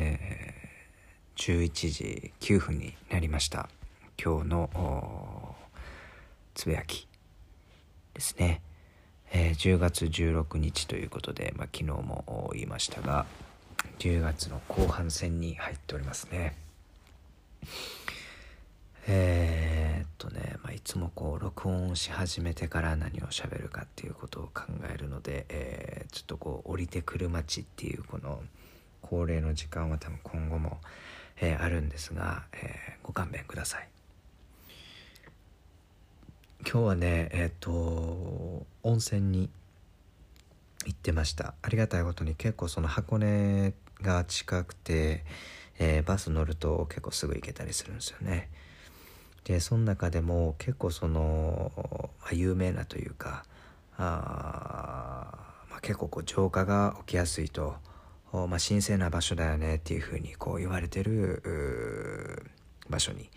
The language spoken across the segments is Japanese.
えー、11時9分になりました。今日のつぶやきですね、えー、10月16日ということで、まあ、昨日も言いましたが10月の後半戦に入っておりますね。えー、っとね、まあ、いつもこう録音し始めてから何を喋るかっていうことを考えるので、えー、ちょっとこう降りてくる街っていうこの恒例の時間は多分今後も、えー、あるんですが、えご勘弁ください今日はねえっと温泉に行ってましたありがたいことに結構その箱根が近くて、えー、バス乗ると結構すぐ行けたりするんですよねでその中でも結構その、まあ、有名なというかあ、まあ、結構こう浄化が起きやすいと、まあ、神聖な場所だよねっていうふうにこう言われてる場所に、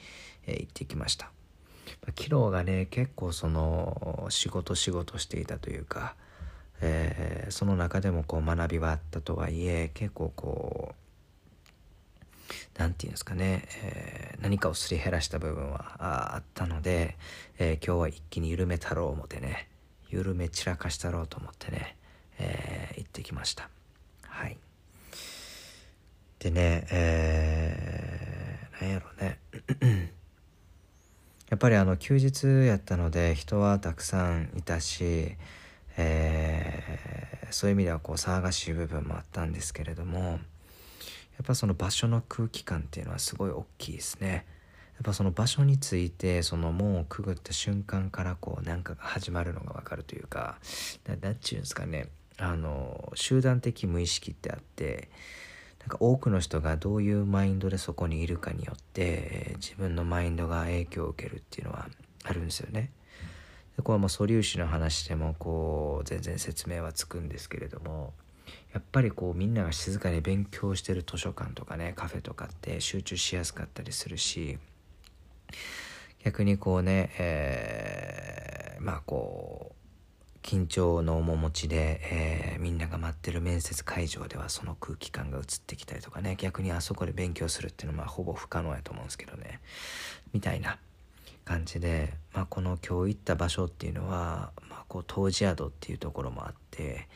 えー、行ってきました、昨日がね結構その仕事仕事していたというか、えー、その中でもこう学びはあったとはいえ結構こう何て言うんですかね、えー、何かをすり減らした部分はあったので、えー、今日は一気に緩めたろう思ってね緩め散らかしたろうと思ってね、えー、行ってきました。はい。ねえー、何やろうね やっぱりあの休日やったので人はたくさんいたし、えー、そういう意味ではこう騒がしい部分もあったんですけれどもやっぱその場所の空気感っていうのはすごい大きいですね。やっぱその場所についてその門をくぐった瞬間からこう何かが始まるのが分かるというか何ちゅうんですかねあの集団的無意識ってあってなんか多くの人がどういうマインドでそこにいるかによって自分のマインドが影響を受けるっていうのはあるんですよね。でこれはもう素粒子の話でもこう全然説明はつくんですけれどもやっぱりこうみんなが静かに勉強してる図書館とかねカフェとかって集中しやすかったりするし逆にこうね、えー、まあこう緊張の面持ちで、えー、みんなが待ってる面接会場ではその空気感が移ってきたりとかね逆にあそこで勉強するっていうのはほぼ不可能やと思うんですけどね。みたいな感じで、まあ、この今日行った場所っていうのは、まあ、こう湯治宿っていうところもあって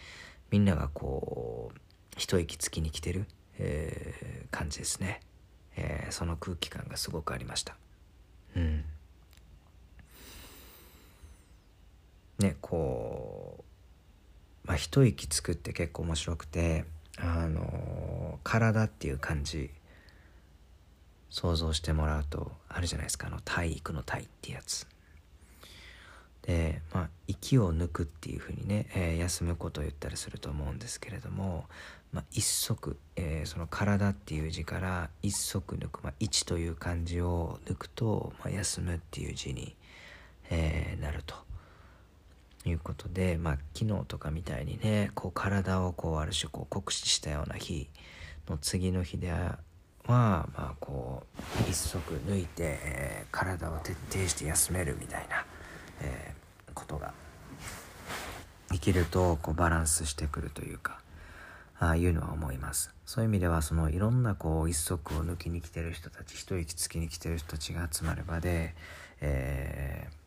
みんながこう一息つきに来てる、えー、感じですね、えー、その空気感がすごくありました。うん。ねこうまあ一息つくって結構面白くてあの体っていう感じ想像してもらうとあるじゃないですかあの体育の体ってやつで、まあ、息を抜くっていうふうにね、えー、休むことを言ったりすると思うんですけれども、まあ、一足、えー、その体っていう字から一足抜く、まあ、一という漢字を抜くと、まあ、休むっていう字に、えー、なると。いうことで、まあ、昨日とかみたいにねこう体をこうある種こう酷使したような日の次の日ではまあこう一足抜いて、えー、体を徹底して休めるみたいな、えー、ことが生きるとこうバランスしてくるというかああいうのは思います。そういう意味ではそのいろんなこう一足を抜きに来てる人たち一息つきに来てる人たちが集まる場で、えー、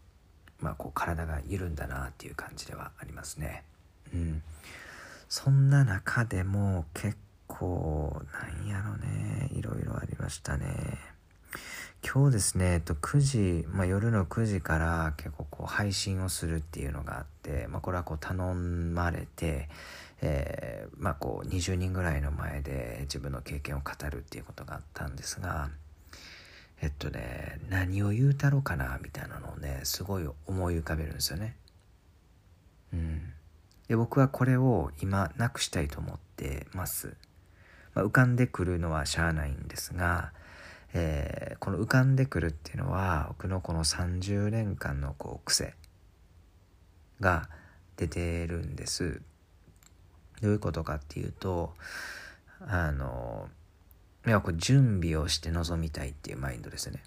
まあこう体が緩んだなっていう感じではありますね。うん。そんな中でも結構なんやろね。いろいろありましたね。今日ですね、えっと、9時、まあ、夜の9時から結構こう配信をするっていうのがあって、まあ、これはこう頼まれて、えー、まあこう20人ぐらいの前で自分の経験を語るっていうことがあったんですがえっとね何を言うたろうかなみたいなのをねすごい思い浮かべるんですよね。うん、で僕はこれを今なくしたいと思ってます。まあ、浮かんでくるのはしゃあないんですがえー、この浮かんでくるっていうのは僕のこの30年間のこう癖が出てるんです。どういうことかっていうとあのいやこれ準備をして臨みたいっていうマインドですね。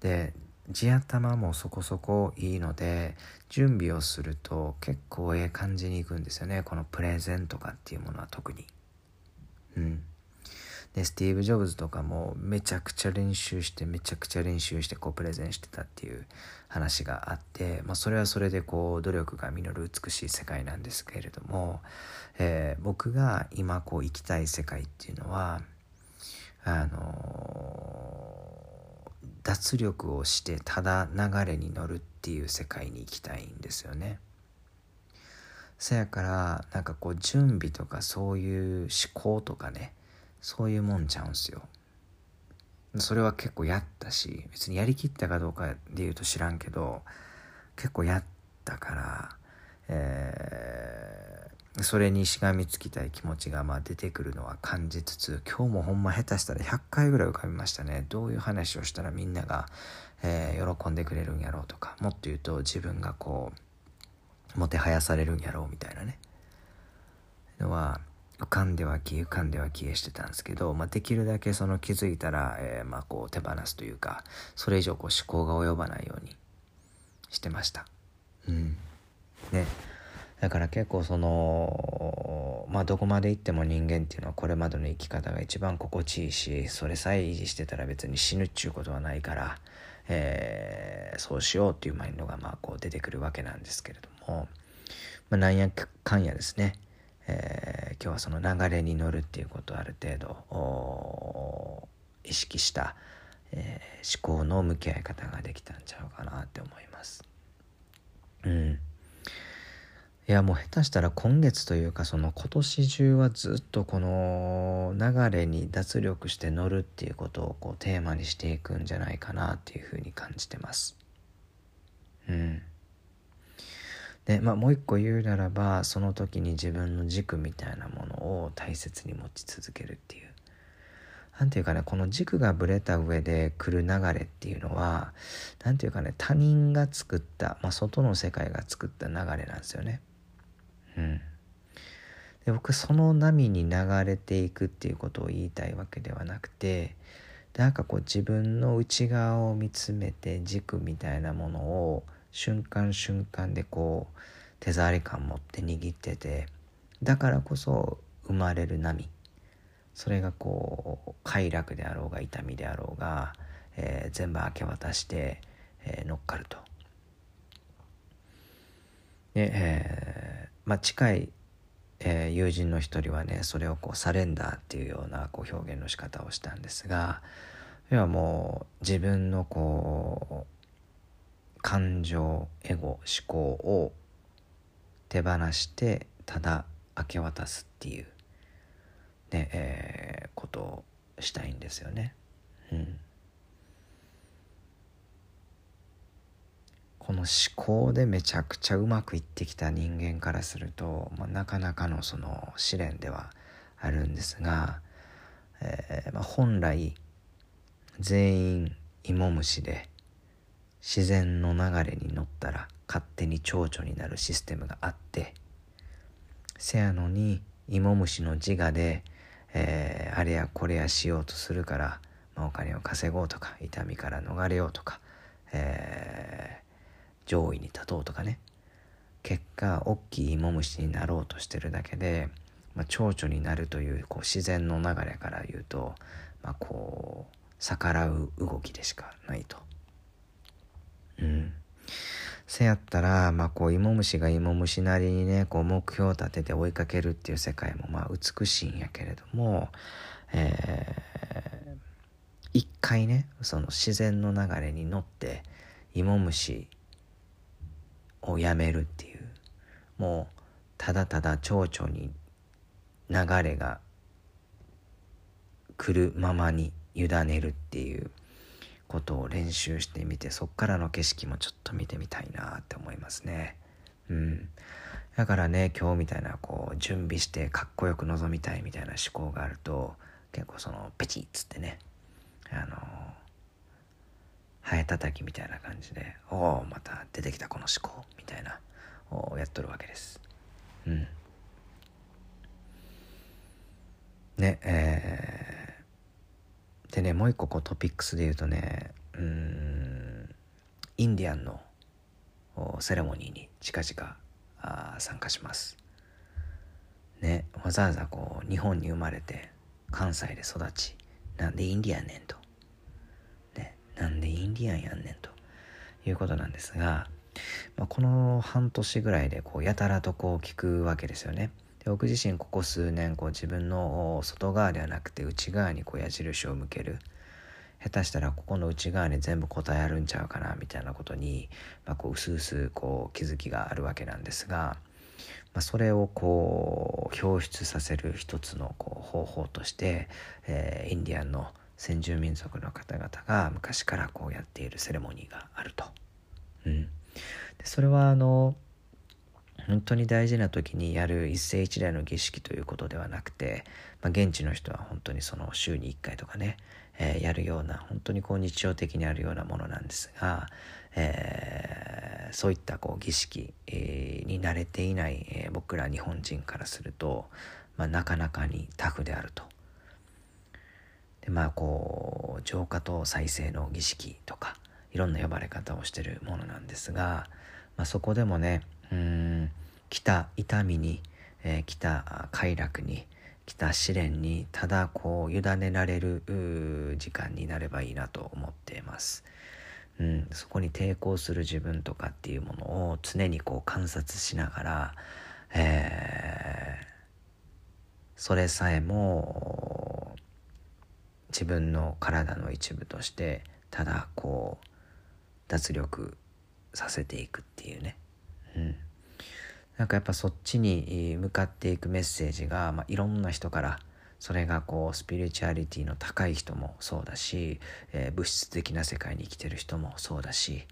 で地頭もそこそこいいので準備をすると結構ええ感じにいくんですよねこのプレゼンとかっていうものは特に。うん。でスティーブ・ジョブズとかもめちゃくちゃ練習してめちゃくちゃ練習してこうプレゼンしてたっていう話があって、まあ、それはそれでこう努力が実る美しい世界なんですけれども、えー、僕が今こう行きたい世界っていうのはあの、脱力をしてただ流れに乗るっていう世界に行きたいんですよね。そやからなんかこう準備とかそういう思考とかねそういうもんちゃうんすよそれは結構やったし別にやりきったかどうかで言うと知らんけど結構やったから、えー、それにしがみつきたい気持ちがまあ出てくるのは感じつつ今日もほんま下手したら100回ぐらい浮かびましたね。どういう話をしたらみんなが、えー、喜んでくれるんやろうとかもっと言うと自分がこうもてはやされるんやろうみたいなね。のは浮かんでは消え浮かんでは消えしてたんですけど、まあ、できるだけその気づいたら、えー、まあこう手放すというかそれ以上こう思考が及ばないようにしてました。うん。ね。だから結構そのまあどこまで行っても人間っていうのはこれまでの生き方が一番心地いいしそれさえ維持してたら別に死ぬっちゅうことはないから、えー、そうしようっていうマインドがまあこう出てくるわけなんですけれども、まあ、なんやかんやですねえー、今日はその流れに乗るっていうことをある程度意識した、えー、思考の向き合い方ができたんちゃうかなって思います。うん。いやもう下手したら今月というかその今年中はずっとこの流れに脱力して乗るっていうことをこうテーマにしていくんじゃないかなっていうふうに感じてます。うん。で、まあ、もう一個言うならばその時に自分の軸みたいなものを大切に持ち続けるっていう何ていうかねこの軸がぶれた上で来る流れっていうのは何ていうかね他人が作った、まあ、外の世界が作った流れなんですよね。うん、で僕その波に流れていくっていうことを言いたいわけではなくてなんかこう自分の内側を見つめて軸みたいなものを瞬間瞬間でこう手触り感持って握っててだからこそ生まれる波それがこう快楽であろうが痛みであろうが、えー、全部明け渡して、えー、乗っかると。で、えー、まあ近い、えー、友人の一人はねそれをこうサレンダーっていうようなこう表現の仕方をしたんですが要はもう自分のこう感情エゴ思考を手放してただ明け渡すっていうねえー、ことをしたいんですよね。うん、この思考でめちゃくちゃうまくいってきた人間からすると、まあ、なかなかのその試練ではあるんですが、えーまあ、本来全員芋虫で自然の流れに乗ったら勝手に蝶々になるシステムがあってせやのに芋虫の自我で、えー、あれやこれやしようとするから、まあ、お金を稼ごうとか痛みから逃れようとか、えー、上位に立とうとかね結果大きい芋虫になろうとしてるだけで、まあ、蝶々になるというこう自然の流れから言うと、まあ、こう逆らう動きでしかないと。うん。せやったら、まあこう芋虫が芋虫なりにね、こう目標を立てて追いかけるっていう世界もまあ美しいんやけれども、えー、一回ね、その自然の流れに乗って芋虫をやめるっていう、もうただただ蝶々に流れが来るままに委ねるっていうことを練習してみてそっからの景色もちょっと見てみたいなって思いますね。うん、だからね今日みたいなこう準備してかっこよく臨みたいみたいな思考があると結構そのペチッつってねあのハエたたきみたいな感じで「おおまた出てきたこの思考」みたいなをやっとるわけです。うん、ねえーでねもう一個こうトピックスで言うとねうんインディアンのセレモニーに近々あ参加します。ねわざわざこう日本に生まれて関西で育ちなんでインディアンねんと、なんでインディアンやんねんということなんですが、まあ、この半年ぐらいでこうやたらとこう聞くわけですよね。で僕自身ここ数年こう自分の外側ではなくて内側にこう矢印を向ける下手したらここの内側に全部答えあるんちゃうかなみたいなことに、まあ、こう薄々こう気づきがあるわけなんですが、まあ、それをこう表出させる一つのこう方法として、えー、インディアンの先住民族の方々が昔からこうやっているセレモニーがあると。うん、でそれはあの本当に大事な時にやる一世一代の儀式ということではなくて、まあ、現地の人は本当にその週に1回とかね、えー、やるような本当にこう日常的にあるようなものなんですが、えー、そういったこう儀式、えー、に慣れていない、え僕ら日本人からすると、まあ、なかなかにタフであると。でまあこう浄化と再生の儀式とかいろんな呼ばれ方をしてるものなんですが、まあ、そこでもねうん来た痛みに、えー、来た快楽に来た試練にただこう委ねられる時間になればいいなと思っています。うん、そこに抵抗する自分とかっていうものを常にこう観察しながら、えー、それさえも自分の体の一部としてただこう脱力させていくっていうね、うん、なんかやっぱそっちに向かっていくメッセージが、まあ、いろんな人からそれがこうスピリチュアリティの高い人もそうだし、えー、物質的な世界に生きてる人もそうだし、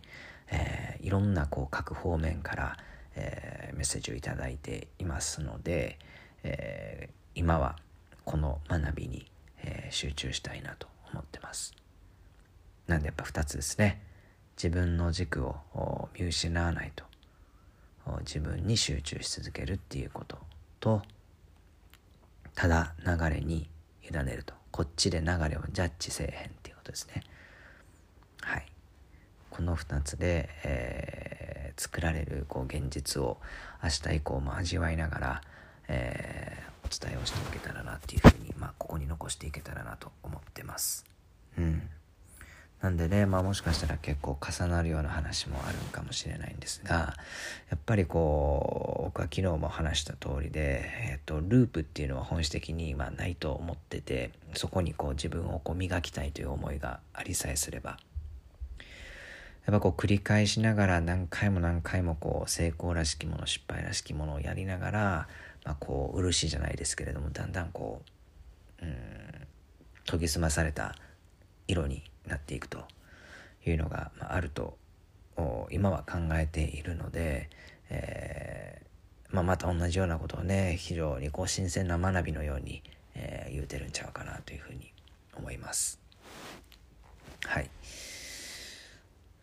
えー、いろんなこう各方面から、えー、メッセージを頂いていますので、え今はこの学びに、え集中したいなと思ってます。なんでやっぱ2つですね。自分の軸を見失わないと自分に集中し続けるっていうこととただ流れに委ねるとこっちで流れをジャッジせえへんっていうことですねはいこの2つで、えー、作られるこう現実を明日以降も味わいながら、えー、お伝えをしていけたらなっていうふうに、まあ、ここに残していけたらなと思ってます。うん。なんでね、まあもしかしたら結構重なるような話もあるかもしれないんですが、やっぱりこう、僕は昨日も話した通りで、えっと、ループっていうのは本質的にまないと思ってて、そこにこう自分をこう磨きたいという思いがありさえすれば、やっぱこう繰り返しながら何回も何回もこう成功らしきもの失敗らしきものをやりながら、まあ、こう漆じゃないですけれどもだんだんこううん研ぎ澄まされた色になっていくというのが、まあ、ると今は考えているので、えー、まあ、また同じようなことをね非常にこう新鮮な学びのように、えー、言うてるんちゃうかなというふうに思います。はい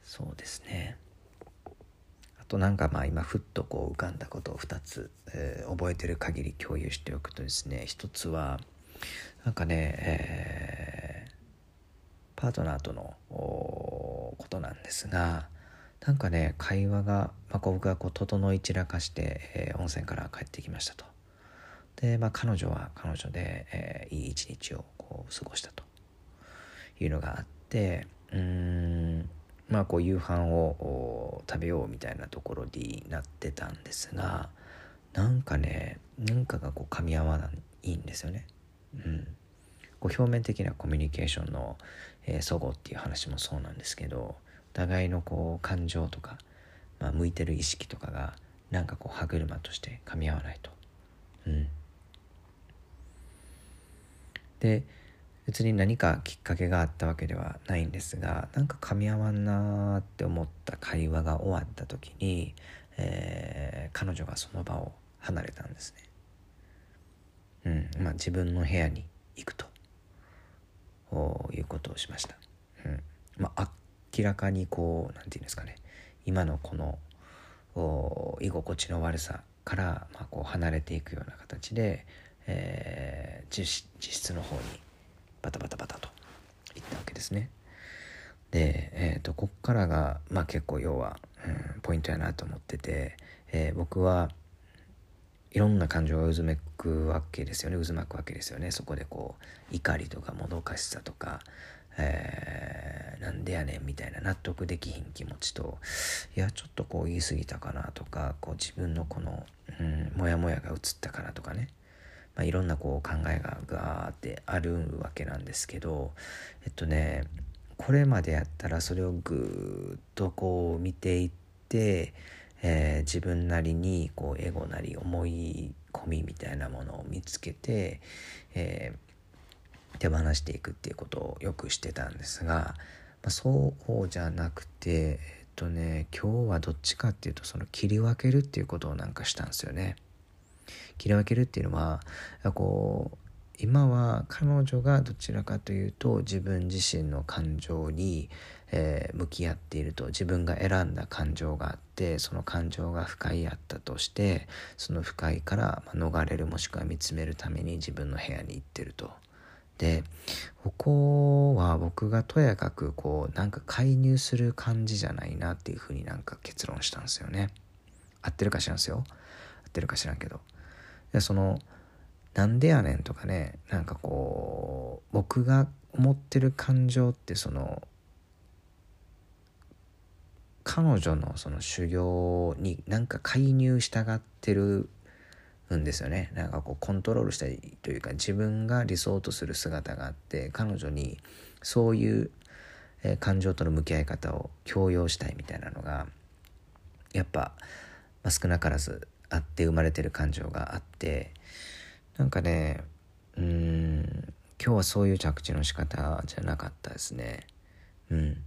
そうですねあとなんかまあ今ふっとこう浮かんだことを2つ、えー、覚えてる限り共有しておくとですね一つはなんかね、えーパートナーとのことなんですがなんかね会話が、まあ、僕がこう整い散らかして、えー、温泉から帰ってきましたと。で、まあ、彼女は彼女で、えー、いい一日をこう過ごしたと。いうのがあってうんまあこう夕飯を食べようみたいなところになってたんですがなんかねなんかがこう噛み合わないんですよね。うんこう表面的なコミュニケーションの、えー、っていう話もそうなんですけどお互いのこう感情とか、まあ、向いてる意識とかがなんかこう歯車として噛み合わないと。うん、で別に何かきっかけがあったわけではないんですがなんか噛み合わんなーって思った会話が終わった時に、えー、彼女がその場を離れたんですね。うんまあ、自分の部屋に行くということをしました。うんまあ、明らかにこう何て言うんですかね今のこの居心地の悪さから、まあ、こう離れていくような形で、えー、実質の方にバタバタバタといったわけですね。で、えーと、こっからが、まあ、結構要は、うん、ポイントやなと思ってて、えー、僕はいろんな感情が渦めくわけですよね。渦巻くわけですよね。そこでこう怒りとかもどかしさとか、えー、なんでやねんみたいな納得できひん気持ちといやちょっとこう言い過ぎたかなとかこう自分のこの、うん、モヤモヤが映ったかなとかね、まあ、いろんなこう考えがガーってあるわけなんですけどえっとねこれまでやったらそれをぐっとこう見ていって、えー、自分なりにこうエゴなり思い込みみたいなものを見つけて、えー、手放していくっていうことをよくしてたんですが、まあ、そうじゃなくてえっとね今日はどっちかっていうとその切り分けるっていうことをなんかしたんですよね。切り分けるっていうのはこう今は彼女がどちらかというと自分自身の感情に、えー、向き合っていると自分が選んだ感情があってその感情が不快やったとしてその不快から逃れるもしくは見つめるために自分の部屋に行ってると。でここは僕がとやかくこうなんか介入する感じじゃないなっていうふうになんか結論したんですよね。合ってるか知らんすよ。合ってるか知らんけど。でそのなんでやねんとかねなんかこう僕が思ってる感情ってその彼女のその修行になんか介入したがってるんですよね。なんかこうコントロールしたいというか自分が理想とする姿があって彼女にそういう、感情との向き合い方を強要したいみたいなのがやっぱ、まあ、少なからずあって生まれてる感情があってなんかねうん今日はそういう着地の仕方じゃなかったですね。うん。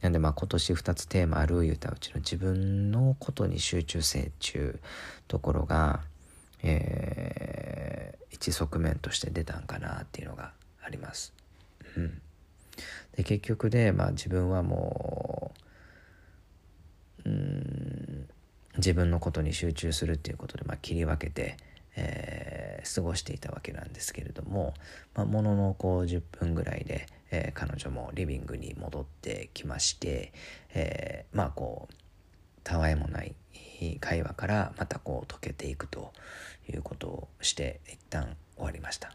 なんでまあ今年2つテーマある言うたうちの自分のことに集中せっちゅうところが、えー、一側面として出たんかなっていうのがあります。うん、で結局で、まあ、自分はもううん自分のことに集中するっていうことで、まあ、切り分けて、えー、過ごしていたわけなんですけれども、まあ、もののこう10分ぐらいで、えー、彼女もリビングに戻ってきまして、えー、まあこうたわいもない会話からまたこう解けていくということをして一旦終わりました。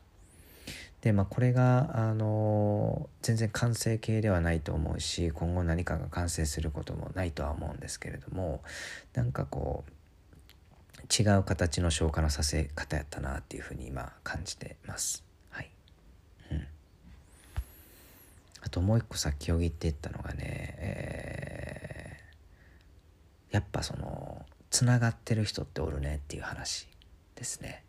でまあこれがあの全然完成形ではないと思うし今後何かが完成することもないとは思うんですけれどもなんかこう違う形の消化のさせ方やったなっていうふうに今感じてます。はい。うん。あともう一個さっきよぎっていったのがね、えー、やっぱそのつながってる人っておるねっていう話ですね。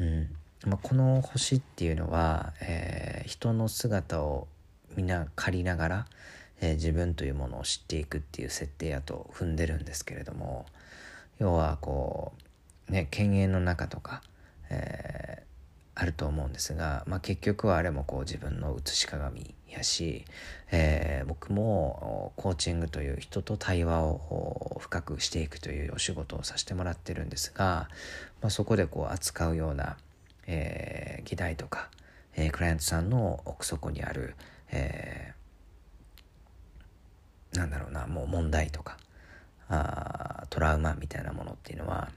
うん。まあ、この星っていうのは、えー、人の姿をみんな借りながら、えー、自分というものを知っていくっていう設定やと踏んでるんですけれども要はこうね犬猿の中とか、えー、あると思うんですが、まあ、結局はあれもこう自分の写し鏡やし、えー、僕もコーチングという人と対話を深くしていくというお仕事をさせてもらってるんですが、まあ、そこでこう扱うような、えー、議題とか、えー、クライアントさんの奥底にある、えー、なんだろうなもう問題とかあトラウマみたいなものっていうのは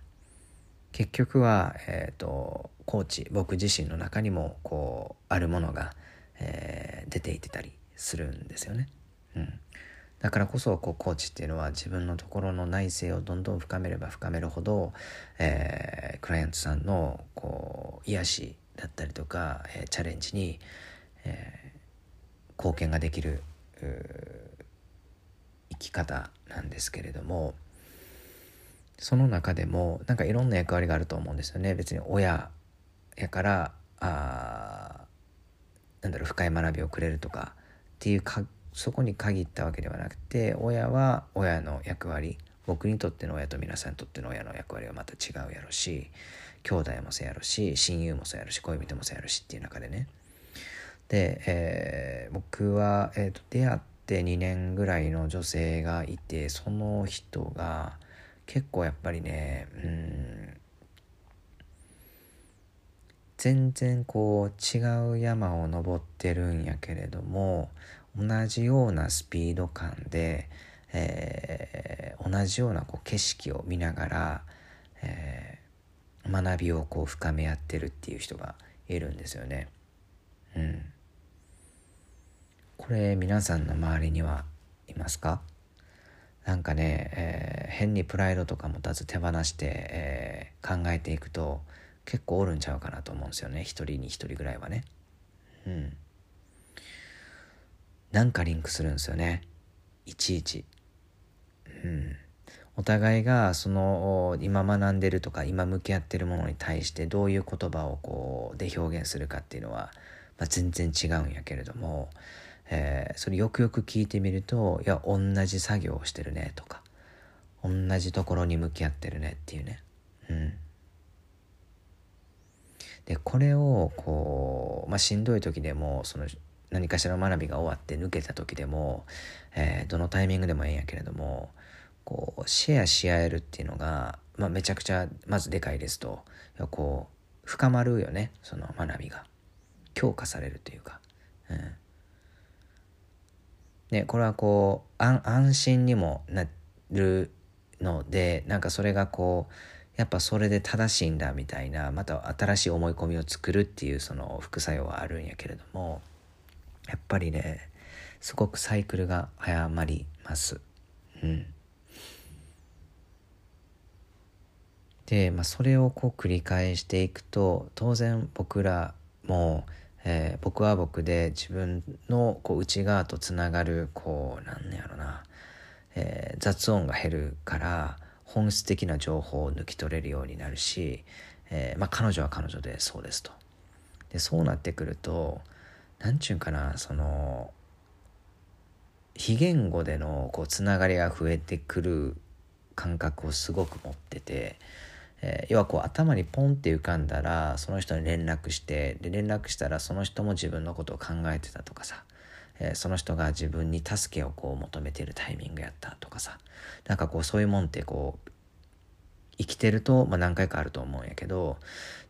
結局は、えーと、コーチ僕自身の中にもこうあるものが、えー、出ていってたりするんですよね。うん、だからこそこうコーチっていうのは自分のところの内政をどんどん深めれば深めるほど、えー、クライアントさんのこう癒しだったりとか、えー、チャレンジに、えー、貢献ができる生き方なんですけれどもその中でもなんかいろんな役割があると思うんですよね別に親やからあなんだろう深い学びをくれるとかっていうかそこに限ったわけではなくて親は親の役割僕にとっての親と皆さんにとっての親の役割はまた違うやろし兄弟もそうやろし親友もそうやろし恋人もそうやろしっていう中でね。で、えー、僕は、えーと出会って2年ぐらいの女性がいてその人が結構やっぱりねうん全然こう違う山を登ってるんやけれども同じようなスピード感で、えー、同じようなこう景色を見ながら、え学びをこう深め合ってるっていう人がいるんですよね。うん、これ皆さんの周りにはいますか？なんかね、えー、変にプライドとか持たず手放して、え、考えていくと結構おるんちゃうかなと思うんですよね。一人に一人ぐらいはね。うん。なんかリンクするんですよね。いちいち。うん。お互いがその今学んでるとか今向き合ってるものに対してどういう言葉をこうで表現するかっていうのは、まあ、全然違うんやけれどもえー、それよくよく聞いてみるといや同じ作業をしてるねとか同じところに向き合ってるねっていうね。うん。でこれをこう、まあ、しんどい時でもその何かしらの学びが終わって抜けた時でも、えー、どのタイミングでもええんやけれどもこうシェアし合えるっていうのが、まあ、めちゃくちゃまずでかいですと。こう深まるよねその学びが。強化されるというか、うん、ね、これはこう安心にもなるのでなんかそれがこうやっぱそれで正しいんだみたいなまた新しい思い込みを作るっていうその副作用はあるんやけれどもやっぱりねすごくサイクルが早まります。うん、で、まあ、それをこう繰り返していくと当然僕らもえー、僕は僕で自分のこう内側とつながるこうなんやろな、えー、雑音が減るから本質的な情報を抜き取れるようになるし、えー、まあ、彼女は彼女でそうですと。でそうなってくると何ちゅうんかなその非言語でのこうつながりが増えてくる感覚をすごく持ってて。えー、要はこう頭にポンって浮かんだらその人に連絡してで連絡したらその人も自分のことを考えてたとかさ、えー、その人が自分に助けをこう求めてるタイミングやったとかさ。なんかこうそういうもんってこう生きてると、まあ、何回かあると思うんやけど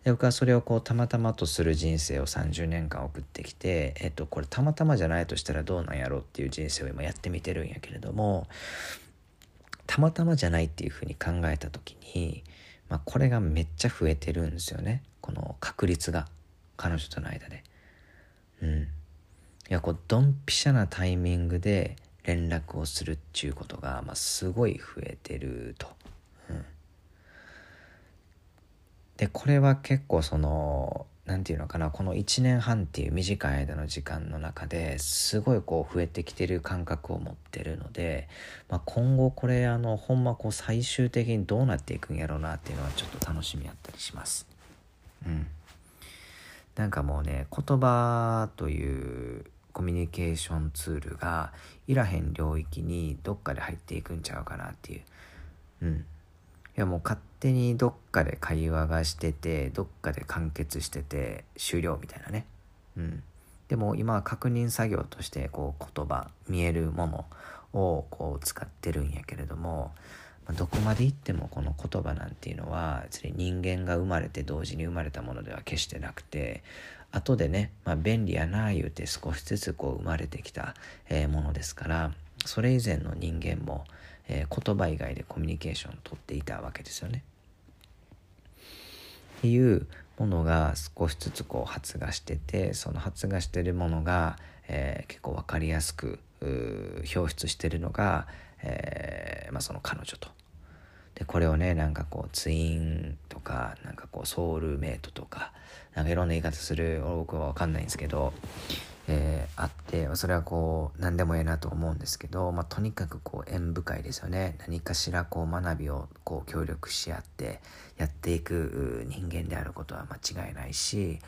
で僕はそれをこうたまたまとする人生を30年間送ってきて、えっと、これたまたまじゃないとしたらどうなんやろうっていう人生を今やってみてるんやけれどもたまたまじゃないっていうふうに考えた時にまあ、これがめっちゃ増えてるんですよね。この確率が。彼女との間で。うん。いやこうドンピシャなタイミングで連絡をするっちゅうことが、まあ、すごい増えてると、うん、でこれは結構その何て言うのかなこの1年半っていう短い間の時間の中ですごいこう増えてきてる感覚を持ってるので、まあ、今後これあのほんまこう最終的にどうなっていくんやろうなっていうのはちょっと楽しみやったりします。うん、なんかもうね言葉というコミュニケーションツールがいらへん領域にどっかで入っていくんちゃうかなっていう。うん。いやもう勝手にどっかで会話がしててどっかで完結してて終了みたいなねうんでも今は確認作業としてこう言葉見えるものをこう使ってるんやけれどもどこまでいってもこの言葉なんていうのは人間が生まれて同時に生まれたものでは決してなくて後でね、まあ、便利やな言うて少しずつこう生まれてきた、えものですからそれ以前の人間もえー、言葉以外でコミュニケーションをとっていたわけですよね。っていうものが少しずつこう発芽しててその発芽してるものが、えー、結構分かりやすく表出してるのが、えーまあ、その彼女と。でこれをねなんかこうツインとかなんかこうソウルメイトとかなんかいろんな言い方する僕は分かんないんですけどえー、あってそれはこう何でもええなと思うんですけど、まあ、とにかくこう縁深いですよね何かしらこう学びをこう協力し合ってやっていく人間であることは間違いないし、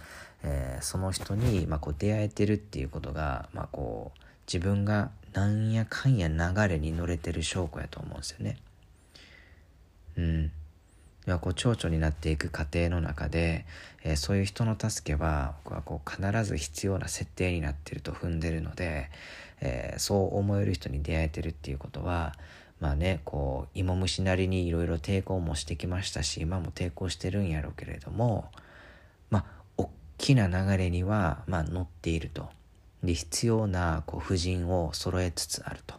えー、その人にまあこう出会えてるっていうことが、まあ、こう自分がなんやかんや流れに乗れてる証拠やと思うんですよね。うんはこう蝶々になっていく過程の中で、えー、そういう人の助けは僕はこう必ず必要な設定になってると踏んでるので、えー、そう思える人に出会えてるっていうことはまあねこう芋虫なりにいろいろ抵抗もしてきましたし今も抵抗してるんやろうけれどもまあ大きな流れにはまあ乗っていると。で必要なこう婦人を揃えつつあると。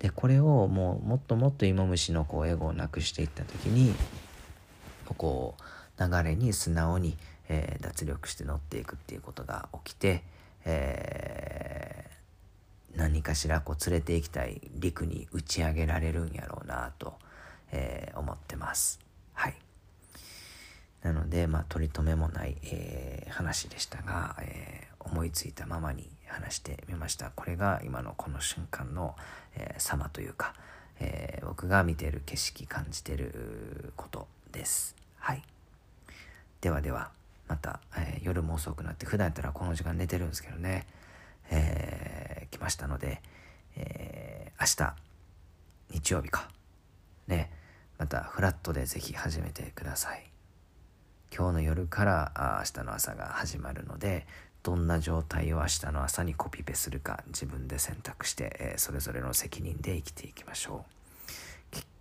でこれをもうもっともっと芋虫のこうエゴをなくしていった時にこう流れに素直に、えー、脱力して乗っていくっていうことが起きて、えー、何かしらこう連れて行きたい陸に打ち上げられるんやろうなと、えー、思ってます。はい。なので、まあ、取り留めもない、えー、話でしたが、えー、思いついたままに話してみました。これが今のこの瞬間の、えー、様というか、え、僕が見てる景色感じてることです。はい。ではでは、また、えー、夜も遅くなって普段やったらこの時間寝てるんですけどね、えー、来ましたので、えー、明日日曜日か。ね。またフラットで是非始めてください。今日の夜からあ明日の朝が始まるのでどんな状態を明日の朝にコピペするか自分で選択して、えー、それぞれの責任で生きていきましょう。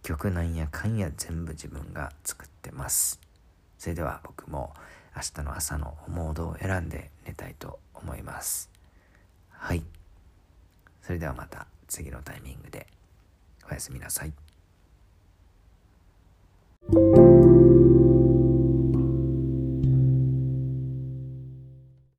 局なんやかんや全部自分が作ってます。それでは僕も明日の朝のモードを選んで寝たいと思います。はい。それではまた次のタイミングで。おやすみなさい。